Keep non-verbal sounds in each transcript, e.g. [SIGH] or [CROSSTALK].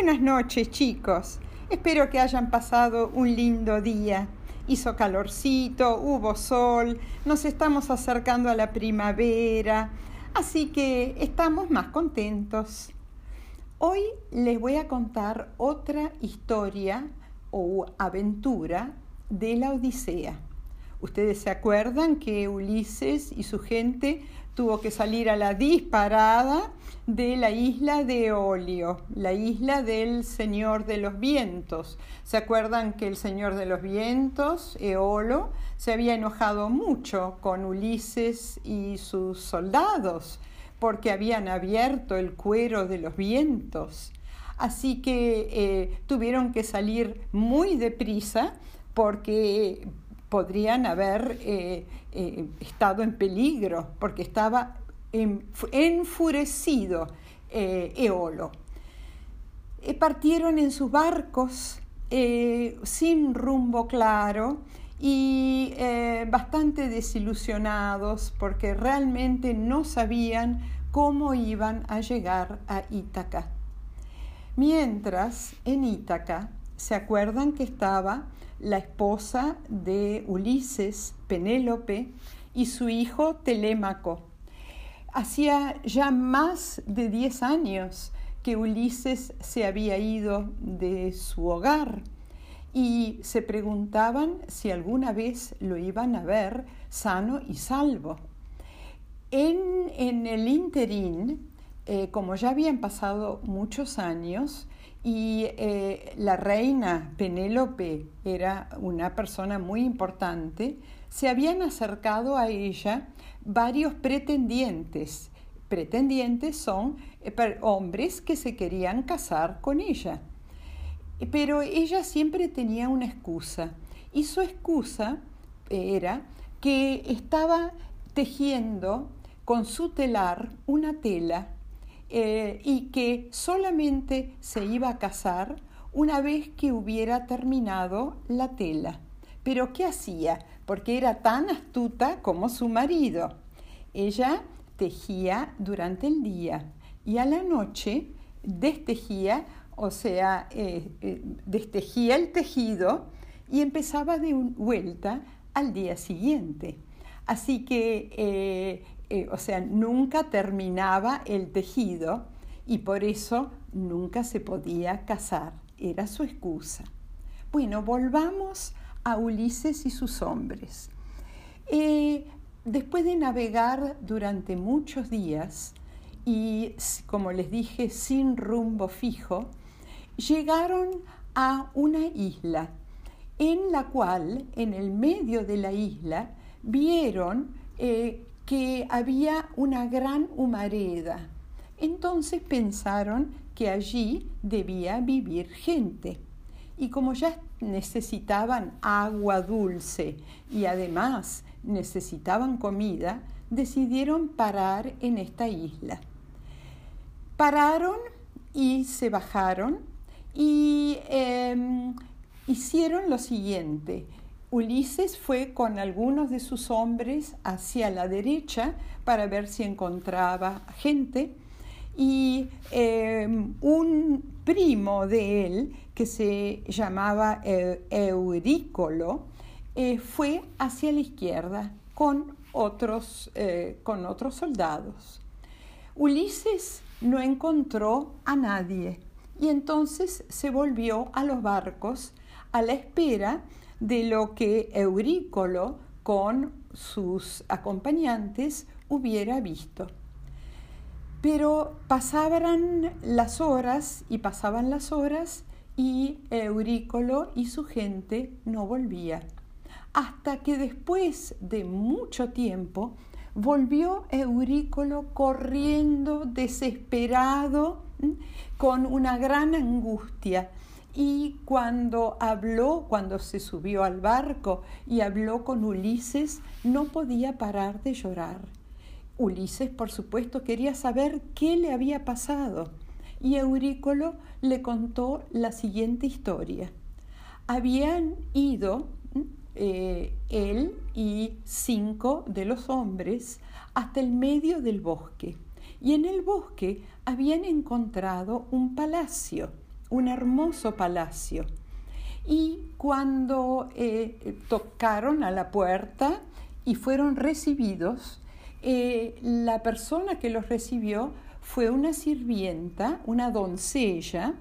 Buenas noches chicos. Espero que hayan pasado un lindo día. Hizo calorcito, hubo sol, nos estamos acercando a la primavera, así que estamos más contentos. Hoy les voy a contar otra historia o aventura de la Odisea. Ustedes se acuerdan que Ulises y su gente tuvo que salir a la disparada de la isla de Eolio, la isla del Señor de los Vientos. ¿Se acuerdan que el Señor de los Vientos, Eolo, se había enojado mucho con Ulises y sus soldados porque habían abierto el cuero de los vientos? Así que eh, tuvieron que salir muy deprisa porque podrían haber eh, eh, estado en peligro porque estaba enfurecido eh, Eolo. partieron en sus barcos sin rumbo claro y bastante desilusionados porque realmente no sabían cómo iban a llegar a Ítaca. Mientras en Ítaca, ¿se acuerdan que estaba la esposa de Ulises, Penélope, y su hijo Telémaco. Hacía ya más de diez años que Ulises se había ido de su hogar y se preguntaban si alguna vez lo iban a ver sano y salvo. En, el interín, eh, como ya habían pasado muchos años, y eh, la reina Penélope era una persona muy importante, se habían acercado a ella varios pretendientes. Pretendientes son eh, hombres que se querían casar con ella. Pero ella siempre tenía una excusa y su excusa era que estaba tejiendo con su telar una tela eh, y que solamente se iba a casar una vez que hubiera terminado la tela. Pero ¿qué hacía? Porque era tan astuta como su marido. Ella tejía durante el día y a la noche destejía, o sea, eh, eh, destejía el tejido y empezaba de vuelta al día siguiente. Así que eh, o sea, nunca terminaba el tejido y por eso nunca se podía casar. Era su excusa. Bueno, volvamos a Ulises y sus hombres. Eh, después de navegar durante muchos días y, como les dije, sin rumbo fijo, llegaron a una isla en la cual, en el medio de la isla, vieron eh, que había una gran humareda. Entonces pensaron que allí debía vivir gente. Y como ya necesitaban agua dulce y además necesitaban comida, decidieron parar en esta isla. Pararon y se bajaron y em, hicieron lo siguiente. Ulises fue con algunos de sus hombres hacia la derecha para ver si encontraba gente y em, un primo de él, que se llamaba Eurícolo, eh, fue hacia la izquierda con otros, eh, con otros soldados. Ulises no encontró a nadie y entonces se volvió a los barcos a la espera de lo que Eurícolo con sus acompañantes hubiera visto. Pero pasaban las horas y pasaban las horas y Eurícolo y su gente no volvía. Hasta que después de mucho tiempo volvió Eurícolo corriendo desesperado con una gran angustia y cuando habló, cuando se subió al barco y habló con Ulises, no podía parar de llorar. Ulises, por supuesto, quería saber qué le había pasado y Eurícolo le contó la siguiente historia. Habían ido eh, él y cinco de los hombres hasta el medio del bosque y en el bosque habían encontrado un palacio un hermoso palacio. Y cuando eh, tocaron a la puerta y fueron recibidos, eh, la persona que los recibió fue una sirvienta, una doncella,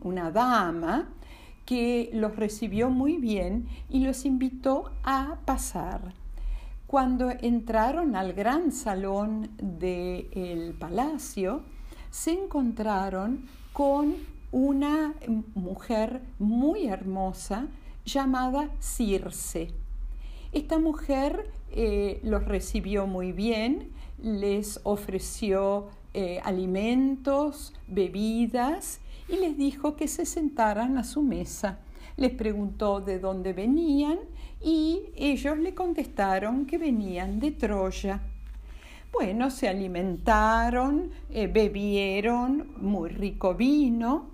una dama, que los recibió muy bien y los invitó a pasar. Cuando entraron al gran salón del palacio, se encontraron con una mujer muy hermosa llamada Circe. Esta mujer eh, los recibió muy bien, les ofreció eh, alimentos, bebidas y les dijo que se sentaran a su mesa. Les preguntó de dónde venían y ellos le contestaron que venían de Troya. Bueno, se alimentaron, eh, bebieron muy rico vino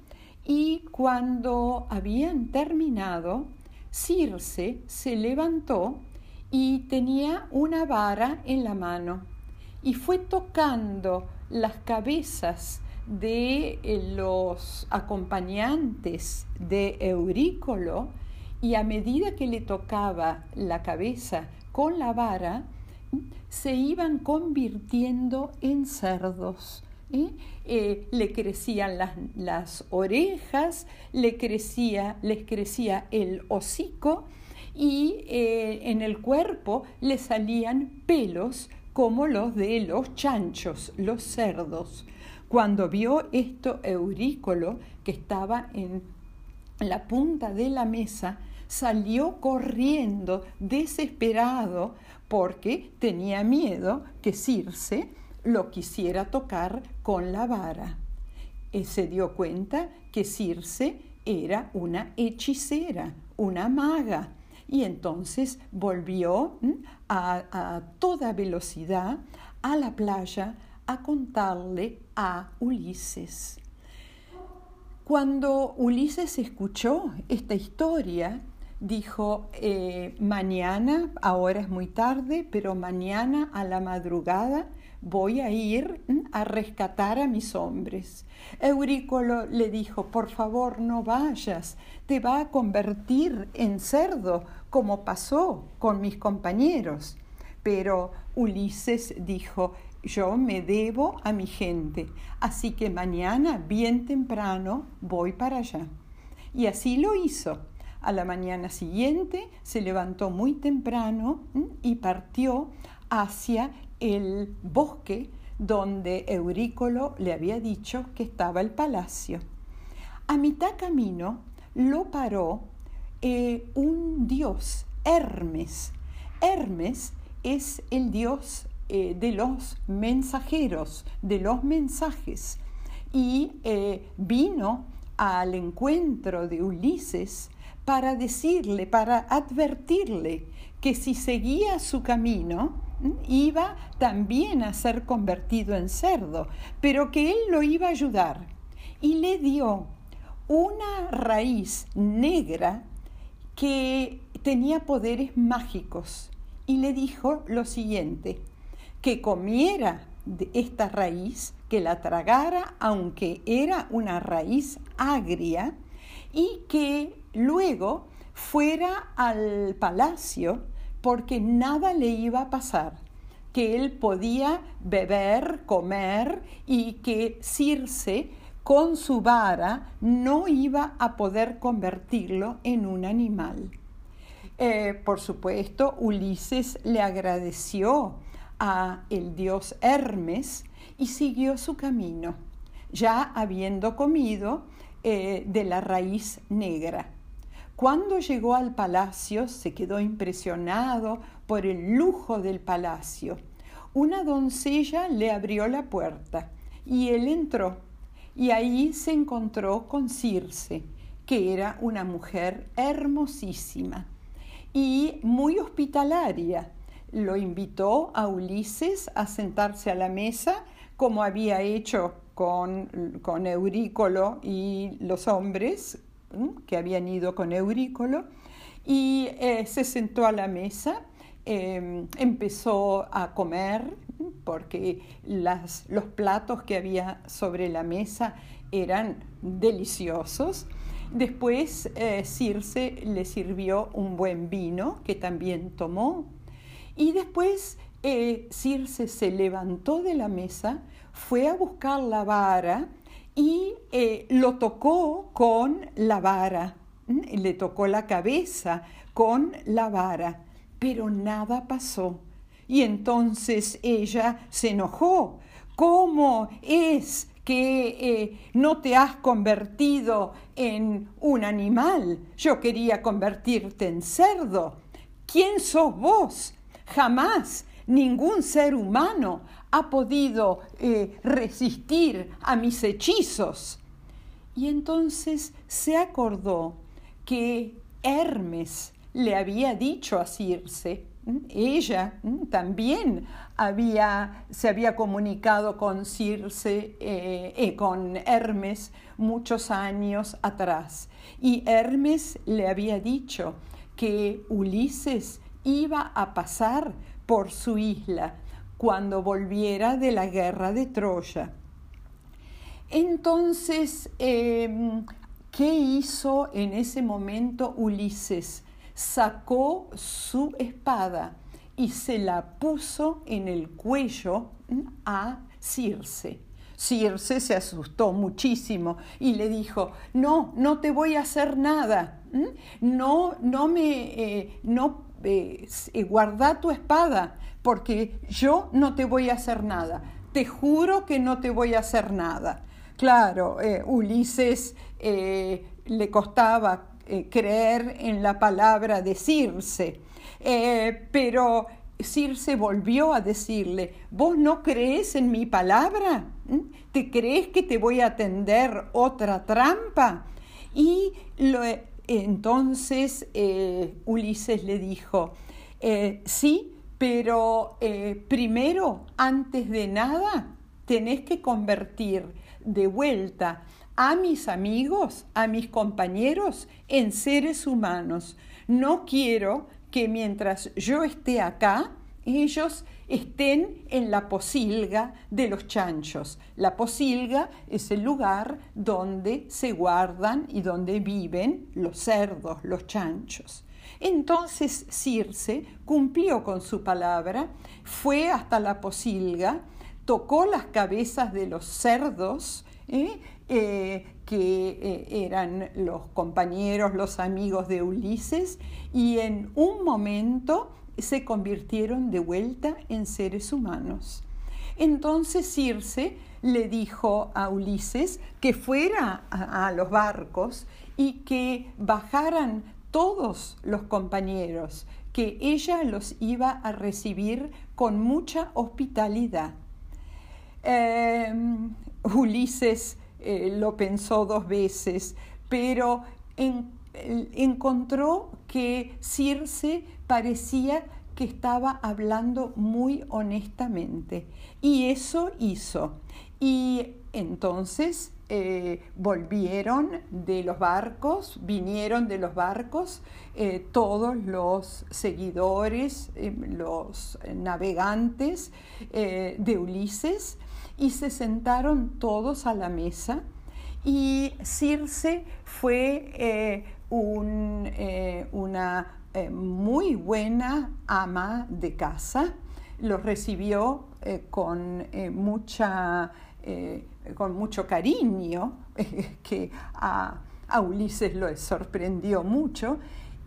y cuando habían terminado, Circe se levantó y tenía una vara en la mano y fue tocando las cabezas de eh, los acompañantes de Eurícolo y a medida que le tocaba la cabeza con la vara, se iban convirtiendo en cerdos. ¿Eh? Eh, le crecían las, las orejas, le crecía, les crecía el hocico y en el cuerpo le salían pelos como los de los chanchos, los cerdos. Cuando vio esto Eurícolo, que estaba en la punta de la mesa, salió corriendo desesperado porque tenía miedo que Circe lo quisiera tocar con la vara. Y se dio cuenta que Circe era una hechicera, una maga, y entonces volvió a, a toda velocidad a la playa a contarle a Ulises. Cuando Ulises escuchó esta historia, dijo, eh, mañana, ahora es muy tarde, pero mañana a la madrugada voy a ir a rescatar a mis hombres. Eurícolo le dijo, por favor no vayas, te va a convertir en cerdo, como pasó con mis compañeros. Pero Ulises dijo, yo me debo a mi gente, así que mañana, bien temprano, voy para allá. Y así lo hizo. A la mañana siguiente se levantó muy temprano y partió hacia el bosque donde Eurícolo le había dicho que estaba el palacio. A mitad camino lo paró eh, un dios, Hermes. Hermes es el dios eh, de los mensajeros, de los mensajes, y eh, vino al encuentro de Ulises para decirle, para advertirle que si seguía su camino, iba también a ser convertido en cerdo, pero que él lo iba a ayudar. Y le dio una raíz negra que tenía poderes mágicos y le dijo lo siguiente, que comiera de esta raíz, que la tragara aunque era una raíz agria y que luego fuera al palacio porque nada le iba a pasar, que él podía beber, comer y que Circe con su vara no iba a poder convertirlo en un animal. Eh, por supuesto, Ulises le agradeció a el dios Hermes y siguió su camino, ya habiendo comido eh, de la raíz negra. Cuando llegó al palacio se quedó impresionado por el lujo del palacio. Una doncella le abrió la puerta y él entró y ahí se encontró con Circe, que era una mujer hermosísima y muy hospitalaria lo invitó a Ulises a sentarse a la mesa, como había hecho con, con Eurícolo y los hombres que habían ido con Eurícolo, y eh, se sentó a la mesa, em, empezó a comer, porque los platos que había sobre la mesa eran deliciosos. Después eh, Circe le sirvió un buen vino que también tomó. Y después eh, Circe se levantó de la mesa, fue a buscar la vara y eh, lo tocó con la vara. Le tocó la cabeza con la vara, pero nada pasó. Y entonces ella se enojó. ¿Cómo es que eh, no te has convertido en un animal. Yo quería convertirte en cerdo. ¿Quién sos vos? Jamás ningún ser humano ha podido eh, resistir a mis hechizos. Y entonces se acordó que Hermes le había dicho a Circe, ella también había, se había comunicado con Circe, eh, eh, con Hermes muchos años atrás. Y Hermes le había dicho que Ulises iba a pasar por su isla cuando volviera de la guerra de Troya. Entonces, em, ¿qué hizo en ese momento Ulises? sacó su espada y se la puso en el cuello a Circe. Circe se asustó muchísimo y le dijo, no, no te voy a hacer nada, no, no me, eh, no, eh, guarda tu espada, porque yo no te voy a hacer nada, te juro que no te voy a hacer nada. Claro, eh, Ulises le costaba eh, creer en la palabra de Circe. Eh, pero Circe volvió a decirle, ¿vos no crees en mi palabra? ¿Mm? ¿Te crees que te voy a tender otra trampa? Y entonces eh, Ulises le dijo, sí, pero primero, antes de nada, tenés que convertir de vuelta a mis amigos, a mis compañeros, en seres humanos. No quiero que mientras yo esté acá, ellos estén en la posilga de los chanchos. La posilga es el lugar donde se guardan y donde viven los cerdos, los chanchos. Entonces Circe cumplió con su palabra, fue hasta la posilga, tocó las cabezas de los cerdos ¿eh? Eh, que eh, eran los compañeros, los amigos de Ulises, y en un momento se convirtieron de vuelta en seres humanos. Entonces Circe le dijo a Ulises que fuera a, los barcos y que bajaran todos los compañeros, que ella los iba a recibir con mucha hospitalidad. Ulises eh, lo pensó dos veces, pero encontró que Circe parecía que estaba hablando muy honestamente y eso hizo. Y entonces eh, volvieron de los barcos, vinieron de los barcos eh, todos los seguidores, los navegantes de Ulises y se sentaron todos a la mesa y Circe fue eh, eh, una eh, muy buena ama de casa, los recibió con, mucha, con mucho cariño, [LAUGHS] que a, a, Ulises lo sorprendió mucho,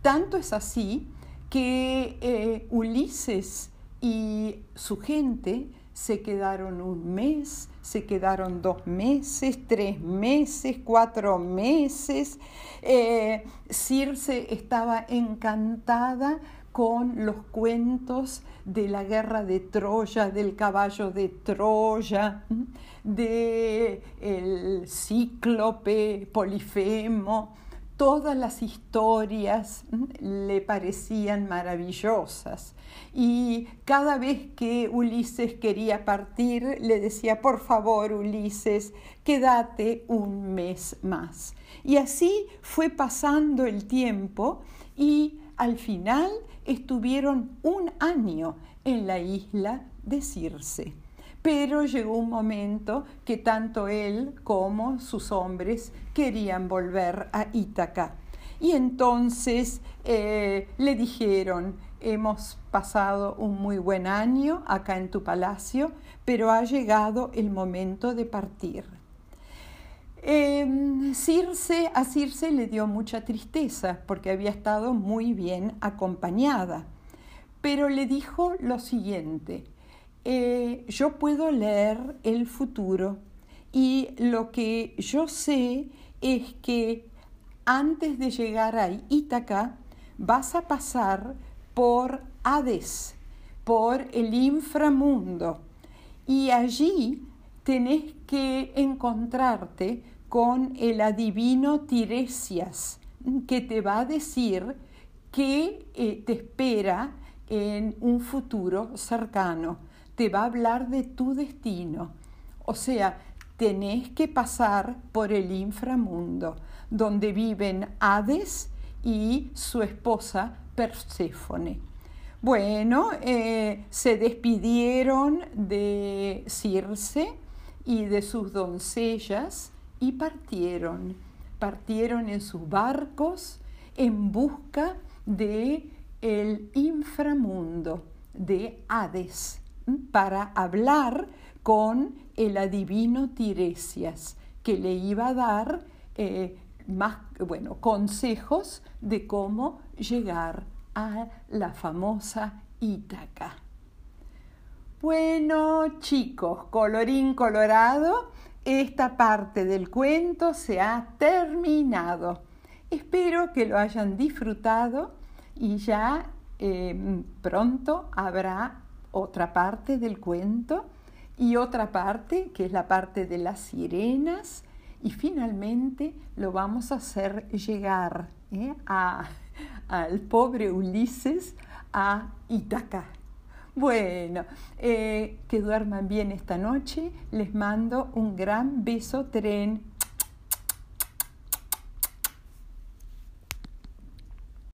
tanto es así que Ulises y su gente se quedaron un mes, se quedaron dos meses, tres meses, cuatro meses. Eh, Circe estaba encantada con los cuentos de la guerra de Troya, del caballo de Troya, de el cíclope Polifemo, todas las historias le parecían maravillosas y cada vez que Ulises quería partir le decía, por favor Ulises, quédate un mes más. Y así fue pasando el tiempo y al final estuvieron un año en la isla de Circe. Pero llegó un momento que tanto él como sus hombres querían volver a Ítaca. Y entonces eh, le dijeron, hemos pasado un muy buen año acá en tu palacio, pero ha llegado el momento de partir. Em, Circe, a Circe le dio mucha tristeza porque había estado muy bien acompañada, pero le dijo lo siguiente, eh, yo puedo leer el futuro y lo que yo sé es que antes de llegar a Ítaca vas a pasar por Hades, por el inframundo, y allí tenés que encontrarte con el adivino Tiresias, que te va a decir qué eh, te espera en un futuro cercano. Te va a hablar de tu destino. O sea, tenés que pasar por el inframundo, donde viven Hades y su esposa Perséfone. Bueno, eh, se despidieron de Circe y de sus doncellas y partieron. Partieron en sus barcos en busca de el inframundo de Hades para hablar con el adivino Tiresias que le iba a dar eh, más bueno consejos de cómo llegar a la famosa Ítaca. Bueno chicos, colorín colorado, esta parte del cuento se ha terminado. Espero que lo hayan disfrutado y ya em, pronto habrá otra parte del cuento y otra parte que es la parte de las sirenas y finalmente lo vamos a hacer llegar ¿eh? al pobre Ulises a Ítaca. Bueno, eh, que duerman bien esta noche. Les mando un gran beso tren.